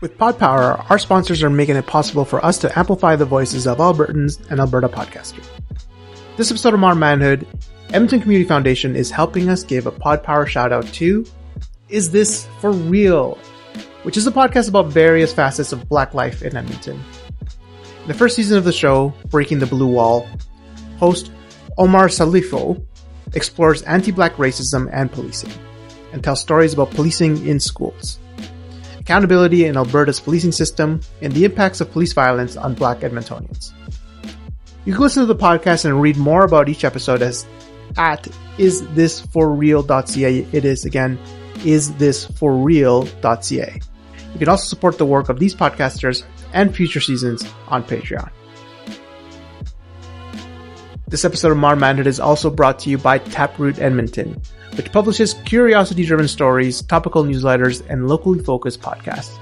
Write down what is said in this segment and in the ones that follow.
With PodPower, our sponsors are making it possible for us to amplify the voices of Albertans and Alberta podcasters. This episode of Modern Manhood, Edmonton Community Foundation is helping us give a PodPower shout out to Is This For Real? which is a podcast about various facets of black life in Edmonton. In the first season of the show, Breaking the Blue Wall, host Omar Salifo explores anti-black racism and policing and tells stories about policing in schools accountability in Alberta's policing system, and the impacts of police violence on black Edmontonians. You can listen to the podcast and read more about each episode as at isthisforreal.ca. It is again, isthisforreal.ca. You can also support the work of these podcasters and future seasons on Patreon. This episode of Modern Manhood is also brought to you by Taproot Edmonton, which publishes curiosity driven stories, topical newsletters, and locally focused podcasts,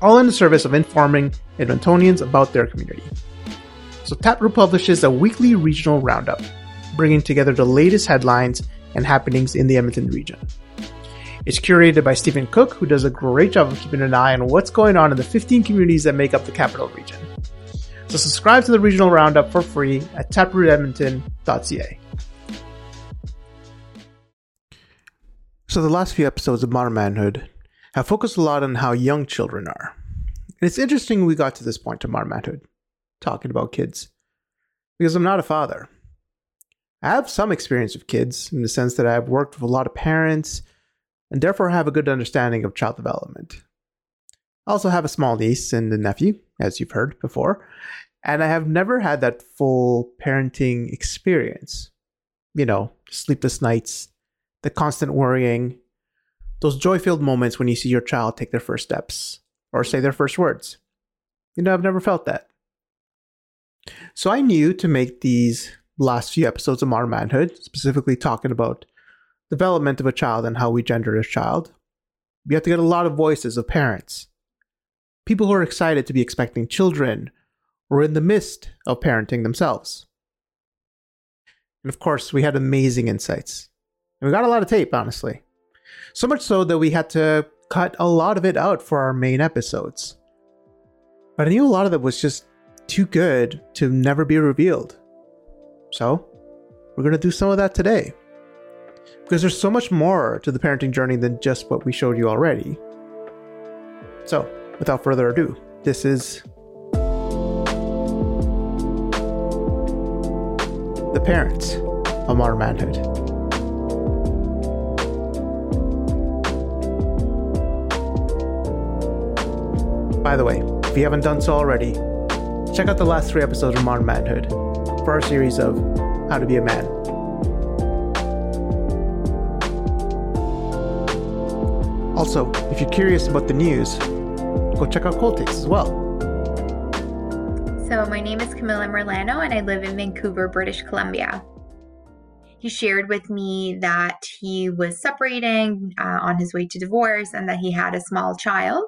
all in the service of informing Edmontonians about their community. So, Taproot publishes a weekly regional roundup, bringing together the latest headlines and happenings in the Edmonton region. It's curated by Stephen Cook, who does a great job of keeping an eye on what's going on in the 15 communities that make up the capital region. So subscribe to the regional roundup for free at taprootedmonton.ca. So the last few episodes of Modern Manhood have focused a lot on how young children are. And it's interesting we got to this point of Modern Manhood, talking about kids, because I'm not a father. I have some experience with kids in the sense that I've worked with a lot of parents and therefore have a good understanding of child development. I also have a small niece and a nephew, as you've heard before, and I have never had that full parenting experience. You know, sleepless nights, the constant worrying, those joy filled moments when you see your child take their first steps or say their first words. You know, I've never felt that. So I knew to make these last few episodes of Modern Manhood, specifically talking about development of a child and how we gender a child, we have to get a lot of voices of parents. People who are excited to be expecting children or in the midst of parenting themselves. And of course, we had amazing insights. And we got a lot of tape, honestly. So much so that we had to cut a lot of it out for our main episodes. But I knew a lot of it was just too good to never be revealed. So, we're going to do some of that today. Because there's so much more to the parenting journey than just what we showed you already. So, without further ado, this is The Parents of Modern Manhood. By the way, if you haven't done so already, check out the last three episodes of Modern Manhood for our series of How to Be a Man. Also, if you're curious about the news, go check out Takes as well. So, my name is Camilla Merlano and I live in Vancouver, British Columbia. He shared with me that he was separating uh, on his way to divorce and that he had a small child.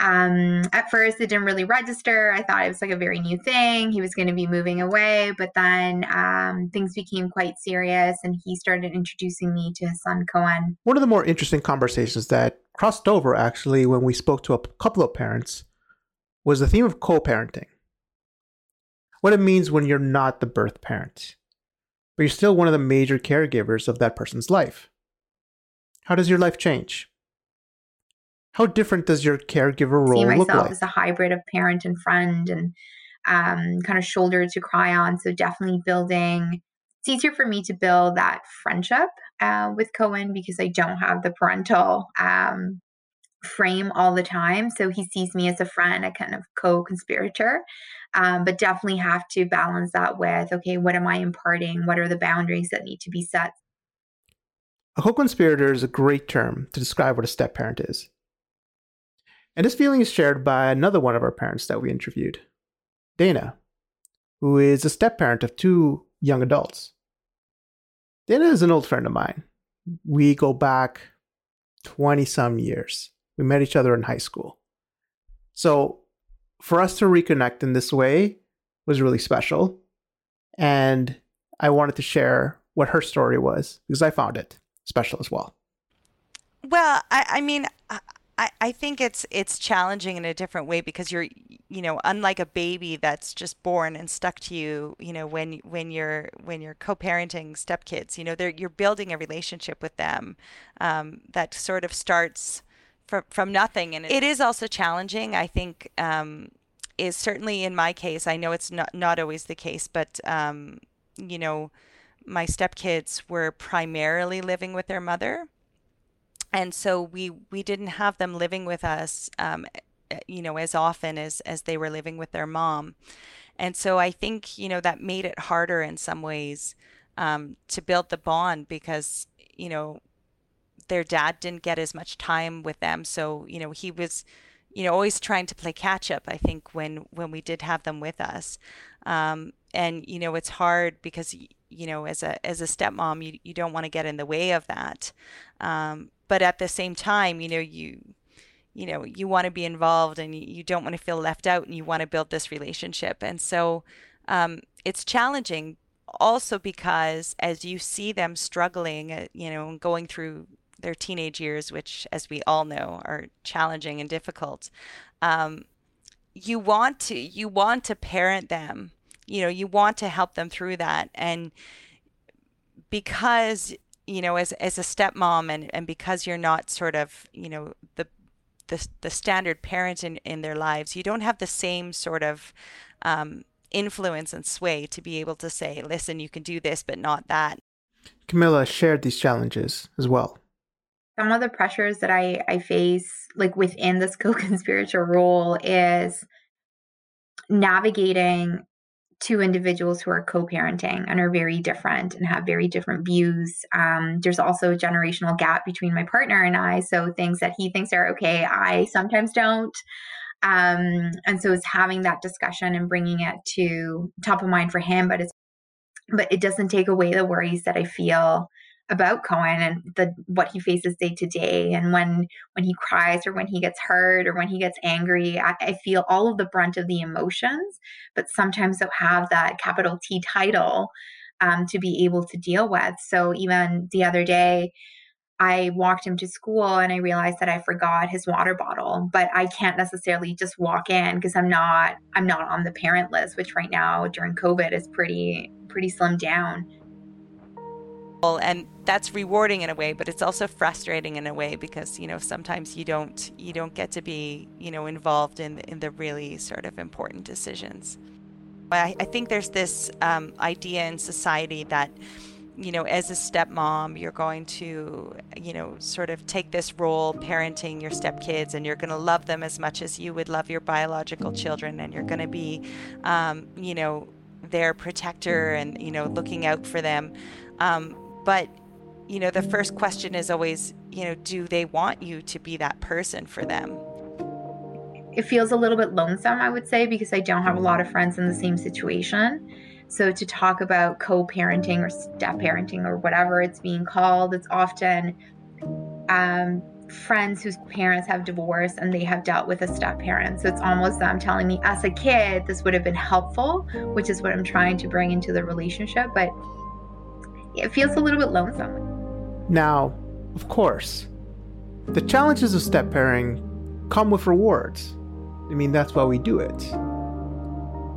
Um, at first, it didn't really register. I thought it was like a very new thing. He was going to be moving away, but then um, things became quite serious, and he started introducing me to his son Cohen. One of the more interesting conversations that crossed over actually when we spoke to a couple of parents was the theme of co-parenting. What it means when you're not the birth parent, but you're still one of the major caregivers of that person's life. How does your life change? How different does your caregiver role look like? see myself as a hybrid of parent and friend and um, kind of shoulder to cry on. So definitely building. It's easier for me to build that friendship uh, with Cohen because I don't have the parental um, frame all the time. So he sees me as a friend, a kind of co-conspirator. Um, but definitely have to balance that with okay, what am I imparting? What are the boundaries that need to be set? A co-conspirator is a great term to describe what a step parent is. And this feeling is shared by another one of our parents that we interviewed, Dana, who is a step parent of two young adults. Dana is an old friend of mine. We go back 20 some years. We met each other in high school. So for us to reconnect in this way was really special. And I wanted to share what her story was because I found it special as well. Well, I, I mean, I, I think it's it's challenging in a different way because you're you know unlike a baby that's just born and stuck to you you know when when you're when you're co-parenting stepkids you know they're you're building a relationship with them um, that sort of starts from from nothing and it is also challenging I think um, is certainly in my case I know it's not not always the case but um, you know my stepkids were primarily living with their mother and so we we didn't have them living with us um, eh, you know as often as as they were living with their mom. And so i think you know that made it harder in some ways um, to build the bond because you know their dad didn't get as much time with them. So you know he was you know always trying to play catch up i think when when we did have them with us. Um, and you know it's hard because you know as a as a stepmom you, you don't want to get in the way of that. Um, but at the same time, you know, you you know, you want to be involved and you don't want to feel left out and you want to build this relationship. And so um, it's challenging also because as you see them struggling, uh, you know, going through their teenage years, which, as we all know, are challenging and difficult, um, you want to you want to parent them. You know, you want to help them through that, and because you know, as as a stepmom, and and because you're not sort of, you know, the the the standard parent in in their lives, you don't have the same sort of um, influence and sway to be able to say, listen, you can do this, but not that. Camilla shared these challenges as well. Some of the pressures that I, I face, like within this co-conspirator role, is navigating two individuals who are co-parenting and are very different and have very different views. Um, there's also a generational gap between my partner and I. So things that he thinks are okay, I sometimes don't. Um, and so it's having that discussion and bringing it to top of mind for him, but it's but it doesn't take away the worries that I feel about Cohen and the what he faces day to day and when when he cries or when he gets hurt or when he gets angry. I, I feel all of the brunt of the emotions but sometimes they'll have that capital T title um, to be able to deal with. So even the other day I walked him to school and I realized that I forgot his water bottle, but I can't necessarily just walk in because I'm not I'm not on the parent list, which right now during COVID is pretty pretty slimmed down and that's rewarding in a way but it's also frustrating in a way because you know sometimes you don't you don't get to be you know involved in in the really sort of important decisions. I, I think there's this um, idea in society that you know as a stepmom you're going to you know sort of take this role parenting your stepkids and you're going to love them as much as you would love your biological children and you're going to be um, you know their protector and you know looking out for them. Um, but, you know, the first question is always, you know, do they want you to be that person for them? It feels a little bit lonesome, I would say, because I don't have a lot of friends in the same situation. So to talk about co-parenting or step parenting or whatever it's being called, it's often um, friends whose parents have divorced and they have dealt with a step parent. So it's almost them telling me, as a kid, this would have been helpful, which is what I'm trying to bring into the relationship. But it feels a little bit lonesome. Now, of course, the challenges of step pairing come with rewards. I mean, that's why we do it.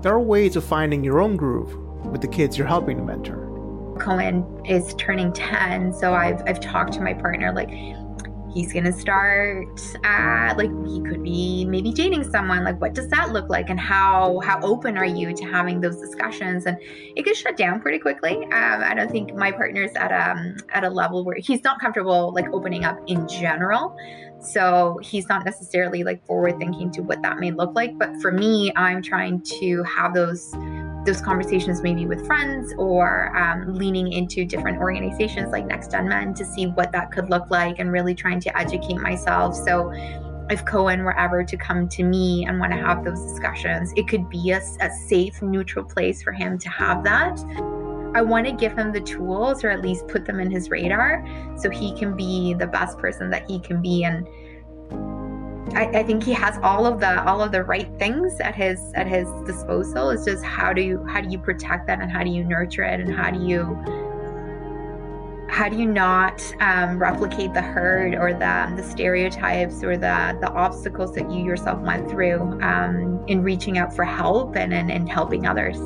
There are ways of finding your own groove with the kids you're helping to mentor. Cohen is turning 10, so I've, I've talked to my partner, like, he's gonna start uh, like he could be maybe dating someone. Like what does that look like? And how how open are you to having those discussions? And it gets shut down pretty quickly. Um, i don't think my partner's at a um, at a level where he's not comfortable like opening up in general. So he's not necessarily like forward thinking to what that may look like. But for me i'm trying to have those those conversations maybe with friends or um, leaning into different organizations like Next Gen Men to see what that could look like and really trying to educate myself. So if Cohen were ever to come to me and want to have those discussions, it could be a, a safe, neutral place for him to have that. I want to give him the tools or at least put them in his radar so he can be the best person that he can be and I, I, think he has all of the all of the right things at his at his disposal. It's just how do you how do you protect that and how do you nurture it and how do you how do you not um, replicate the herd or the, the stereotypes or the, the obstacles that you yourself went through um, in reaching out for help and, and, and, helping others?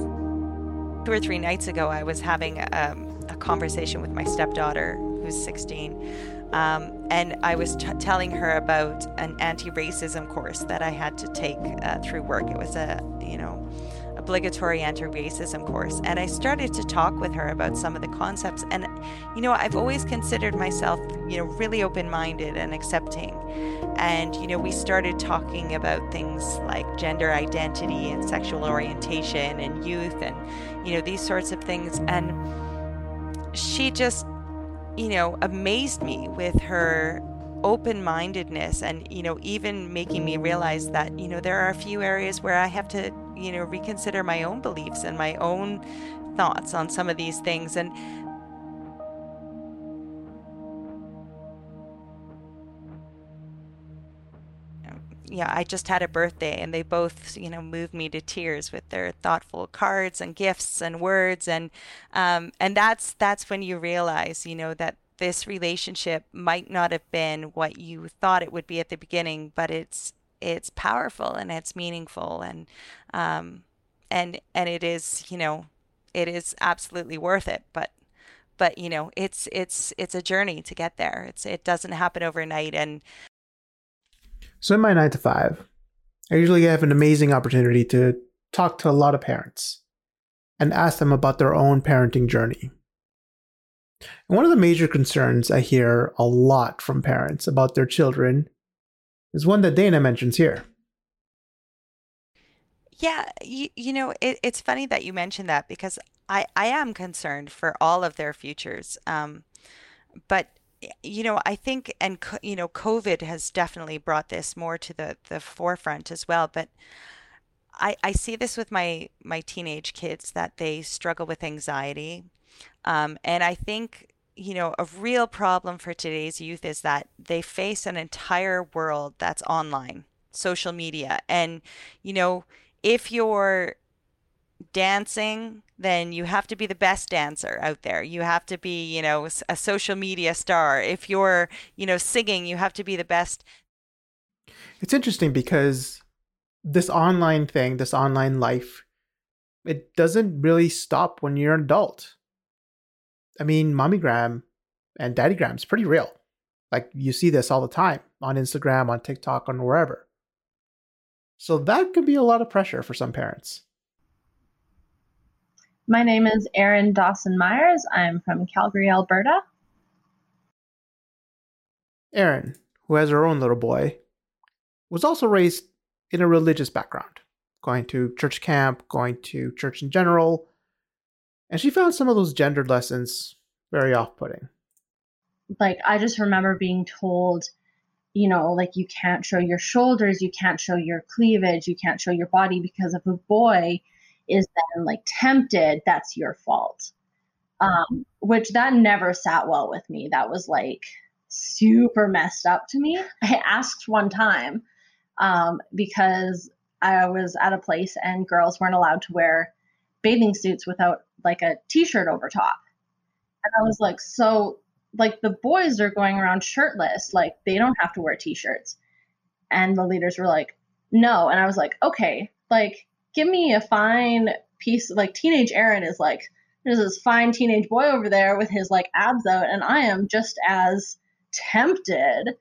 Two or three nights ago, I was having um, a conversation with my stepdaughter, who's 16. Um, and I was t- telling her about an anti-racism course that I had to take uh, through work. It was a, you know, obligatory anti-racism course. And i started to talk with her about some of the concepts. And you know i've always considered myself you know really open-minded and accepting. And you know we started talking about things like gender identity and sexual orientation and youth and you know these sorts of things. And she just you know amazed me with her open mindedness and you know even making me realize that you know there are a few areas where I have to you know reconsider my own beliefs and my own thoughts on some of these things. And yeah, I just had a birthday and they both, you know, moved me to tears with their thoughtful cards and gifts and words and um and that's that's when you realize, you know, that this relationship might not have been what you thought it would be at the beginning, but it's it's powerful and it's meaningful and um, and and it is you know it is absolutely worth it. But but you know it's it's it's a journey to get there. It's it doesn't happen overnight. And so in my nine to five, I usually have an amazing opportunity to talk to a lot of parents and ask them about their own parenting journey. And one of the major concerns I hear a lot from parents about their children is one that Dana mentions here. Yeah, you, you know, it, it's funny that you mentioned that because I, I am concerned for all of their futures. Um, but you know, I think, and you know, COVID has definitely brought this more to the the forefront as well. But I I see this with my my teenage kids that they struggle with anxiety, um, and I think you know, a real problem for today's youth is that they face an entire world that's online, social media. And, you know, if you're dancing, then you have to be the best dancer out there. You have to be, you know, a social media star. If you're, you know, singing, you have to be the best. It's interesting because this online thing, this online life, it doesn't really stop when you're an adult. I mean, mommygram and daddygram is pretty real. Like you see this all the time on Instagram, on TikTok, on wherever. So that could be a lot of pressure for some parents. My name is Erin Dawson Myers. I'm from Calgary, Alberta. Erin, who has her own little boy, was also raised in a religious background, going to church camp, going to church in general, and she found some of those gendered lessons very off putting. Like, I just remember being told, you know, like you can't show your shoulders, you can't show your cleavage, you can't show your body because if a boy is then like tempted, that's your fault. Um, which that never sat well with me. That was like super messed up to me. I asked one time um, because I was at a place and girls weren't allowed to wear bathing suits without like a t-shirt over top. And I was like, so like the boys are going around shirtless, like they don't have to wear t-shirts. And the leaders were like, no. And I was like, okay, like give me a fine piece like teenage Erin is like there's this fine teenage boy over there with his like abs out and I am just as tempted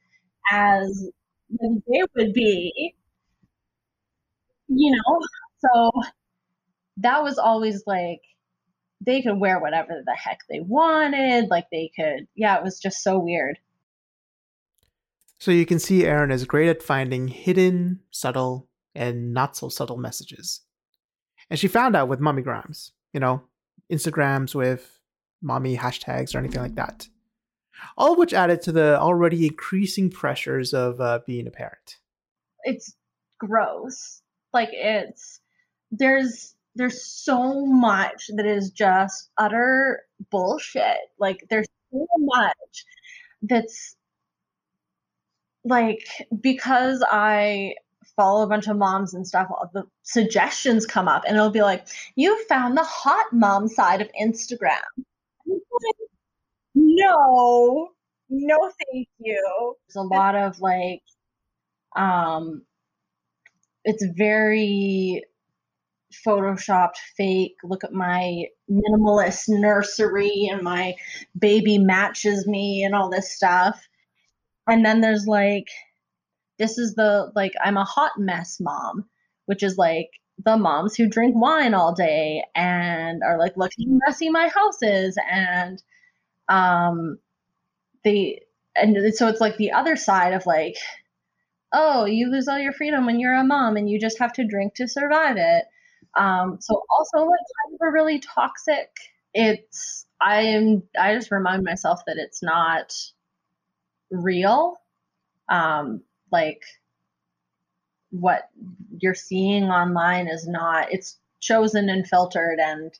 as they would be. You know? So that was always like they could wear whatever the heck they wanted. Like they could, yeah, it was just so weird. So you can see Erin is great at finding hidden, subtle, and not so subtle messages. And she found out with Mommy mommygrams, you know, Instagrams with mommy hashtags or anything like that. All of which added to the already increasing pressures of uh, being a parent. It's gross. Like it's there's there's so much that is just utter bullshit. Like there's so much that's like because I follow a bunch of moms and stuff, all the suggestions come up and it'll be like, you found the hot mom side of Instagram. no, no, thank you. There's a lot of like, um, it's very photoshopped fake look at my minimalist nursery and my baby matches me and all this stuff and then there's like this is the like i'm a hot mess mom which is like the moms who drink wine all day and are like look how messy my house is and um they and so it's like the other side of like oh you lose all your freedom when you're a mom and you just have to drink to survive it um, so also like kind of a really toxic. It's I am I just remind myself that it's not real. Um, like what you're seeing online is not it's chosen and filtered and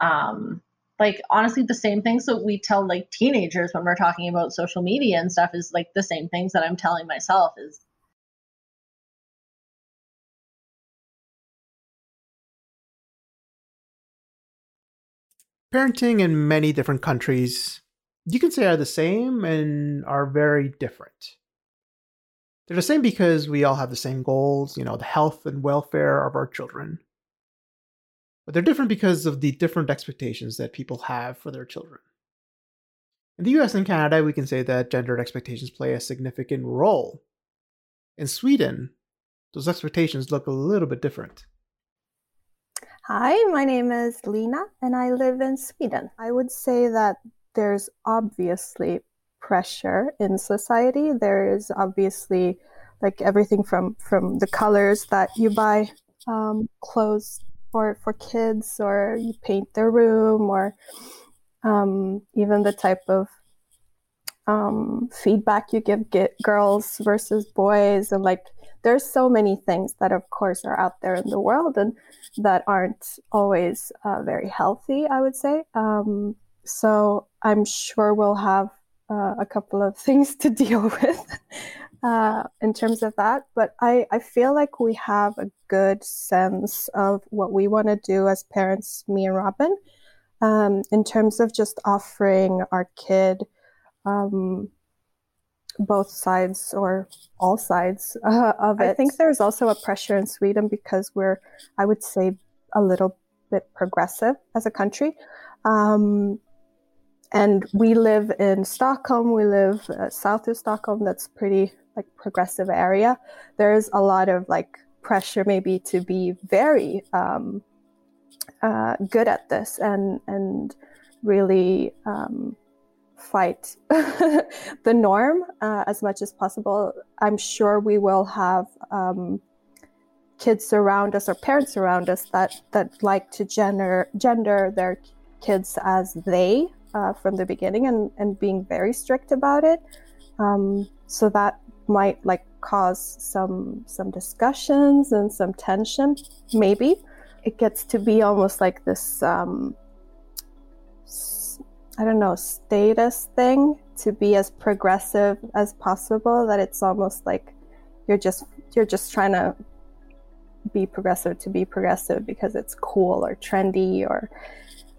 um like honestly the same things that we tell like teenagers when we're talking about social media and stuff is like the same things that I'm telling myself is parenting in many different countries, you can say are the same and are very different. They're the same because we all have the same goals, you know, the health and welfare of our children. But they're different because of the different expectations that people have for their children. In the US and Canada, we can say that gendered expectations play a significant role. In Sweden, those expectations look a little bit different. Hi, my name is Lina and I live in Sweden. I would say that there's obviously pressure in society. There is obviously like everything from from the colors that you buy um, clothes for for kids, or you paint their room, or um, even the type of um, feedback you give girls versus boys, and like there's so many things that of course are out there in the world and that aren't always uh, very healthy i would say um, so i'm sure we'll have uh, a couple of things to deal with uh, in terms of that but I, I feel like we have a good sense of what we want to do as parents me and robin um, in terms of just offering our kid um, both sides or all sides uh, of it. I think there's also a pressure in Sweden because we're, I would say, a little bit progressive as a country. Um, and we live in Stockholm. We live uh, south of Stockholm. That's pretty like progressive area. There's a lot of like pressure maybe to be very um, uh, good at this and and really um, fight the norm uh, as much as possible. I'm sure we will have um, kids around us or parents around us that that like to gender gender their kids as they uh, from the beginning and and being very strict about it. Um, so that might like cause some some discussions and some tension. Maybe it gets to be almost like this. Um, I don't know, status thing to be as progressive as possible that it's almost like you're just you're just trying to be progressive to be progressive because it's cool or trendy or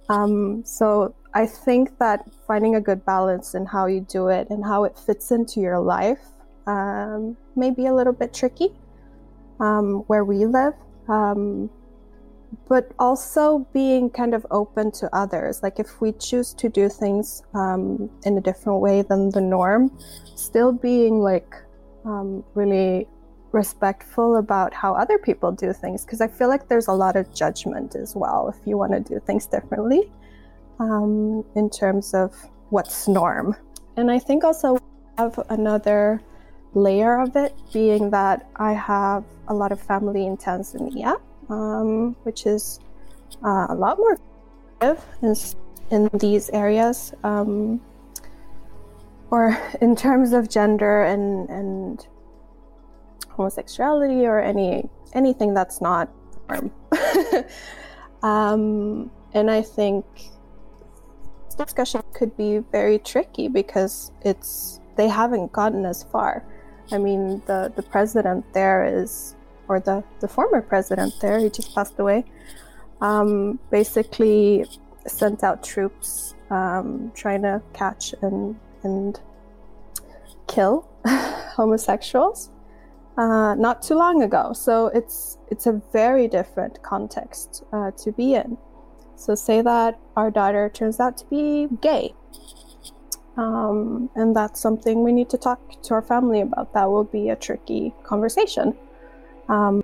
um, so I think that finding a good balance in how you do it and how it fits into your life um, may be a little bit tricky um, where we live. Um, but also being kind of open to others. Like if we choose to do things um, in a different way than the norm, still being like um, really respectful about how other people do things. Because I feel like there's a lot of judgment as well if you want to do things differently um, in terms of what's norm. And I think also have another layer of it being that I have a lot of family in Tanzania um, which is uh, a lot more in, in these areas. Um, or in terms of gender and, and homosexuality or any anything that's not um, and I think discussion could be very tricky because it's they haven't gotten as far. I mean, the the president there is or the, the former president there, he just passed away, um, basically sent out troops um, trying to catch and and kill homosexuals uh, not too long ago. So it's it's a very different context uh, to be in. So say that our daughter turns out to be gay, um, and that's something we need to talk to our family about. That will be a tricky conversation. Um,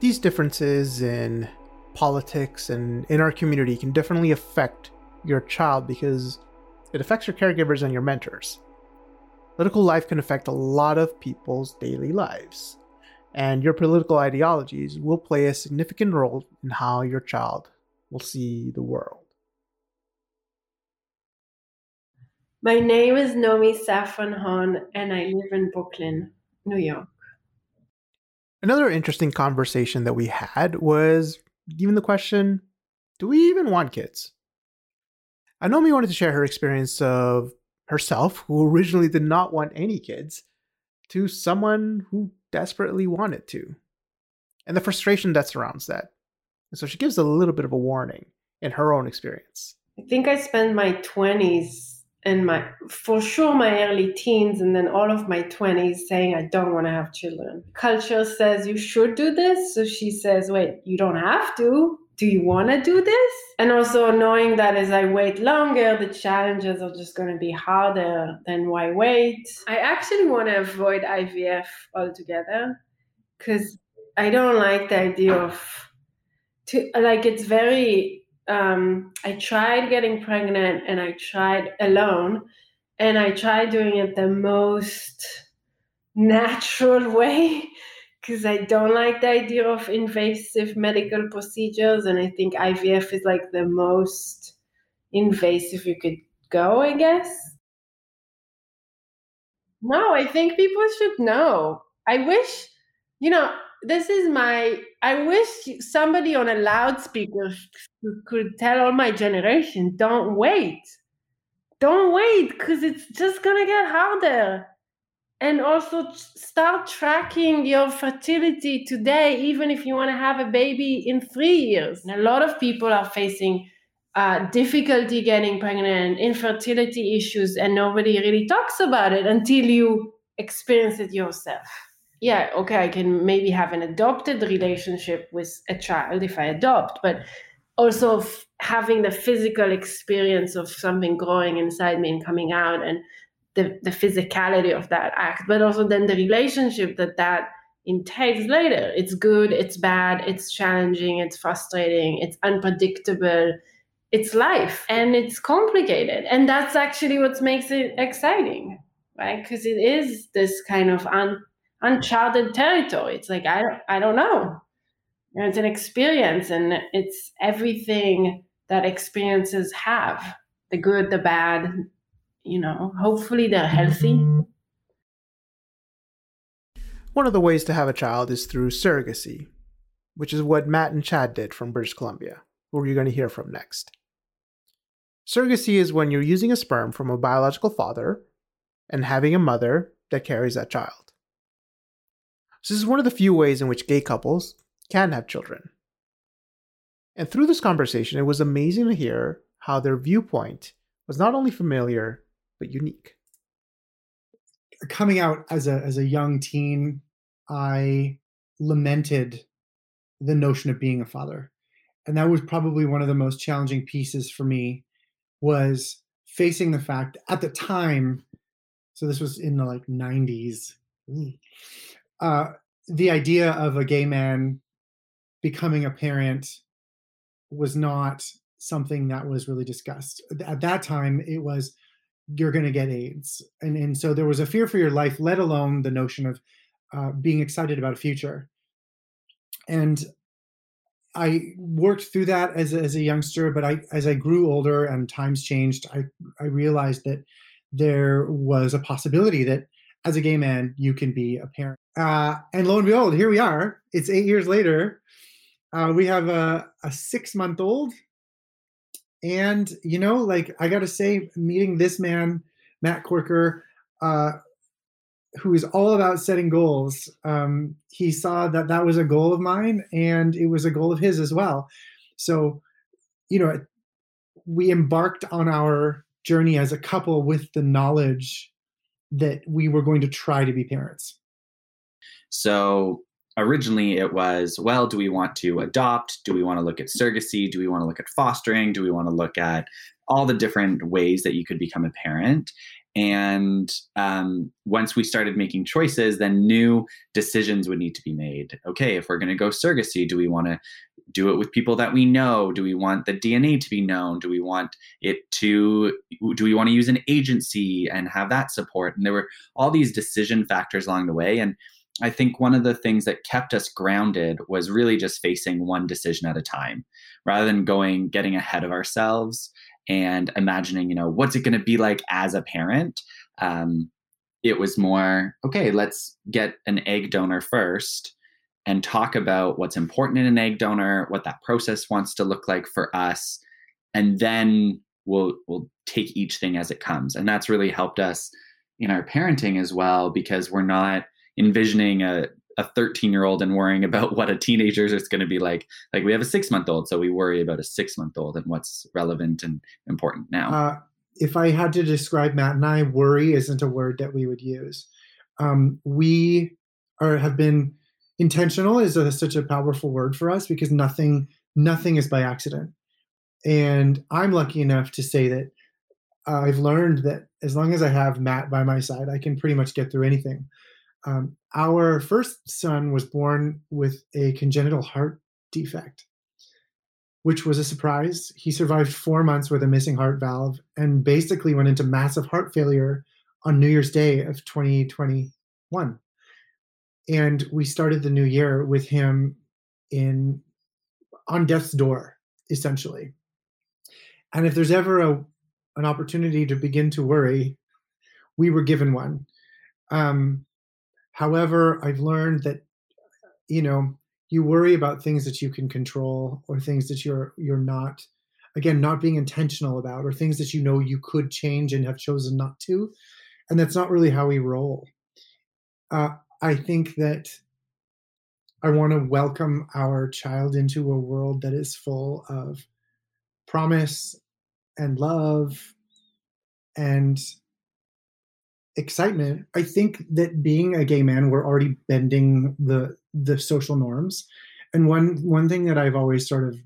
These differences in politics and in our community can definitely affect your child because it affects your caregivers and your mentors. Political life can affect a lot of people's daily lives, and your political ideologies will play a significant role in how your child will see the world. My name is Nomi Saffron Hahn, and I live in Brooklyn, New York. Another interesting conversation that we had was even the question do we even want kids? Anomi wanted to share her experience of herself, who originally did not want any kids, to someone who desperately wanted to, and the frustration that surrounds that. And so she gives a little bit of a warning in her own experience. I think I spent my 20s and my for sure my early teens and then all of my 20s saying I don't want to have children. Culture says you should do this, so she says, "Wait, you don't have to." Do you want to do this? And also knowing that as I wait longer, the challenges are just going to be harder, then why wait? I actually want to avoid IVF altogether because I don't like the idea of to like it's very um, I tried getting pregnant and I tried alone and I tried doing it the most natural way because I don't like the idea of invasive medical procedures and I think IVF is like the most invasive you could go, I guess. No, I think people should know. I wish, you know, this is my i wish somebody on a loudspeaker could tell all my generation don't wait. Don't wait because it's just gonna get harder. And also start tracking your fertility today even if you want to have a baby in three years. And a lot of people are facing uh, difficulty getting pregnant infertility issues and nobody really talks about it until you experience it yourself yeah, okay, I can maybe have an adopted relationship with a child if I adopt, but also f- having the physical experience of something growing inside me and coming out and the, the physicality of that act, but also then the relationship that that entails later. It's good, it's bad, it's challenging, it's frustrating, it's unpredictable. It's life and it's complicated. And that's actually what makes it exciting, right? Because it is this kind of un- uncharted territory. It's like I don't, I don't know. It's an experience, and it's everything that experiences have the good, the bad. You know, hopefully they're healthy. One of the ways to have a child is through surrogacy, which is what Matt and Chad did from British Columbia, who you're going to hear from next. Surrogacy is when you're using a sperm from a biological father and having a mother that carries that child. So this is one of the few ways in which gay couples can have children. And through this conversation, it was amazing to hear how their viewpoint was not only familiar, but unique. Coming out as a, as a young teen, I lamented the notion of being a father. And that was probably one of the most challenging pieces for me was facing the fact at the time, so this was in the like 90s, uh, the idea of a gay man becoming a parent was not something that was really discussed. At that time it was you're going to get aids. And and so there was a fear for your life let alone the notion of uh, being excited about a future. And i worked through that as a, as a youngster but i as i grew older and times changed i i realized that there was a possibility that as a gay man you can be a parent uh, and lo and behold, here we are. It's eight years later. Uh, we have a, a six month old. And, you know, like I got to say, meeting this man, Matt Corker, uh, who is all about setting goals, um, he saw that that was a goal of mine and it was a goal of his as well. So, you know, we embarked on our journey as a couple with the knowledge that we were going to try to be parents. So originally it was well do we want to adopt? Do we want to look at surrogacy? Do we want to look at fostering? Do we want to look at all the different ways that you could become a parent? And um, once we started making choices then new decisions would need to be made. Okay if we're going to go surrogacy do we want to do it with people that we know? Do we want the dna to be known? Do we want it to do we want to use an agency and have that support? And there were all these decision factors along the way and I think one of the things that kept us grounded was really just facing one decision at a time rather than going, getting ahead of ourselves and imagining, you know, what's it going to be like as a parent. Um, it was more, okay, let's get an egg donor first and talk about what's important in an egg donor, what that process wants to look like for us. And then we'll, we'll take each thing as it comes. And that's really helped us in our parenting as well, because we're not, envisioning a a 13 year old and worrying about what a teenager is going to be like like we have a six month old so we worry about a six month old and what's relevant and important now uh, if i had to describe matt and i worry isn't a word that we would use um, we are have been intentional is a, such a powerful word for us because nothing nothing is by accident and i'm lucky enough to say that i've learned that as long as i have matt by my side i can pretty much get through anything um, our first son was born with a congenital heart defect, which was a surprise. He survived four months with a missing heart valve and basically went into massive heart failure on New Year's Day of 2021. And we started the new year with him in on death's door, essentially. And if there's ever a, an opportunity to begin to worry, we were given one. Um, However, I've learned that you know you worry about things that you can control or things that you're you're not again not being intentional about or things that you know you could change and have chosen not to and that's not really how we roll uh, i think that i want to welcome our child into a world that is full of promise and love and excitement. I think that being a gay man we're already bending the the social norms. And one one thing that i've always sort of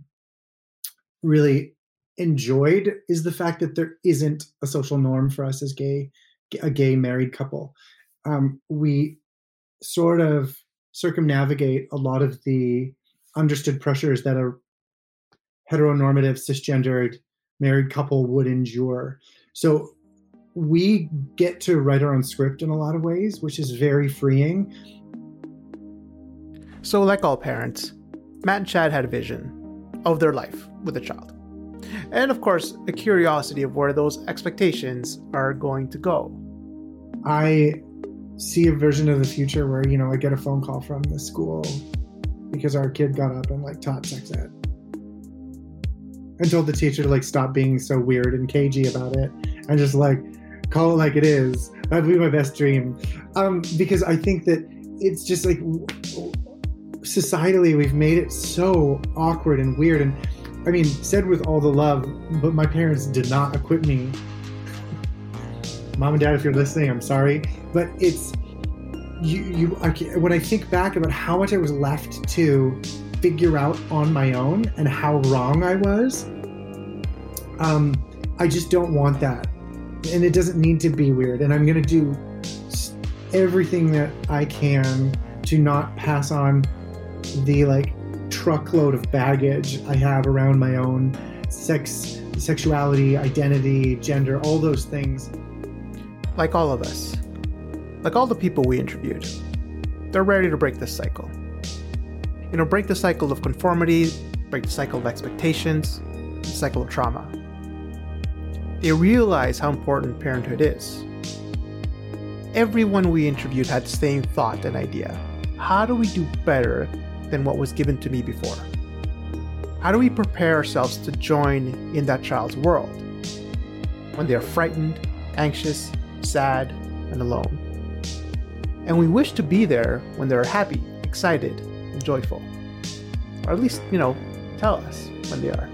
really enjoyed is the fact that there isn't a social norm for us as gay a gay married couple. Um, we sort of circumnavigate a lot of the understood pressures that a heteronormative cisgendered married couple would endure so we get to write our own script in a lot of ways, which is very freeing. So, like all parents, Matt and Chad had a vision of their life with a child. And of course, a curiosity of where those expectations are going to go. I see a version of the future where, you know, I get a phone call from the school because our kid got up and like taught sex ed and told the teacher to like stop being so weird and cagey about it and just like call it like it is. That'd be my best dream. Um, because I think that it's just like societally we've made it so awkward and weird. And I mean, said with all the love, but my parents did not equip me. Mom and Dad, if you're listening, I'm sorry, but it's you. You I, when I think back about how much I was left to figure out on my own and how wrong I was. Um, I just don't want that and it doesn't need to be weird. And I'm to do everything that I can to not pass on the like truckload of baggage I have around my own sex, sexuality, identity, gender, all those things. Like all of us, like all the people we interviewed, they're ready to break this cycle. You know, break the cycle of conformity, break the cycle of expectations, the cycle of trauma. They realize how important parenthood is. Everyone we interviewed had the same thought and idea. How do we do better than what was given to me before? How do we prepare ourselves to join in that child's world when they are frightened, anxious, sad, and alone? And we wish to be there when they're happy, excited, and joyful. Or at least, you know, tell us when they are.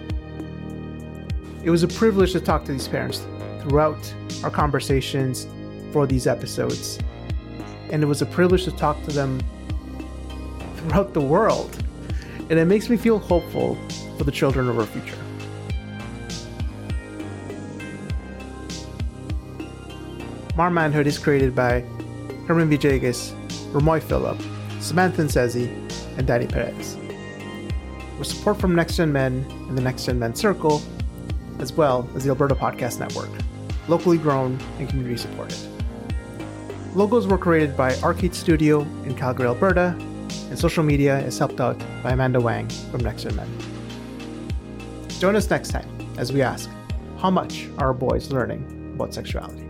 It was a privilege to talk to these parents throughout our conversations for these episodes. And it was a privilege to talk to them throughout the world. And it makes me feel hopeful for the children of our future. Modern Manhood is created by Herman Villegas, Ramoy Phillip, Samantha Nsezi, and Danny Perez. With support from Next Gen Men and the Next Gen Men Circle, as well as the Alberta Podcast Network, locally grown and community supported. Logos were created by Arcade Studio in Calgary, Alberta, and social media is helped out by Amanda Wang from Next Gen Men. Join us next time as we ask, how much are our boys learning about sexuality?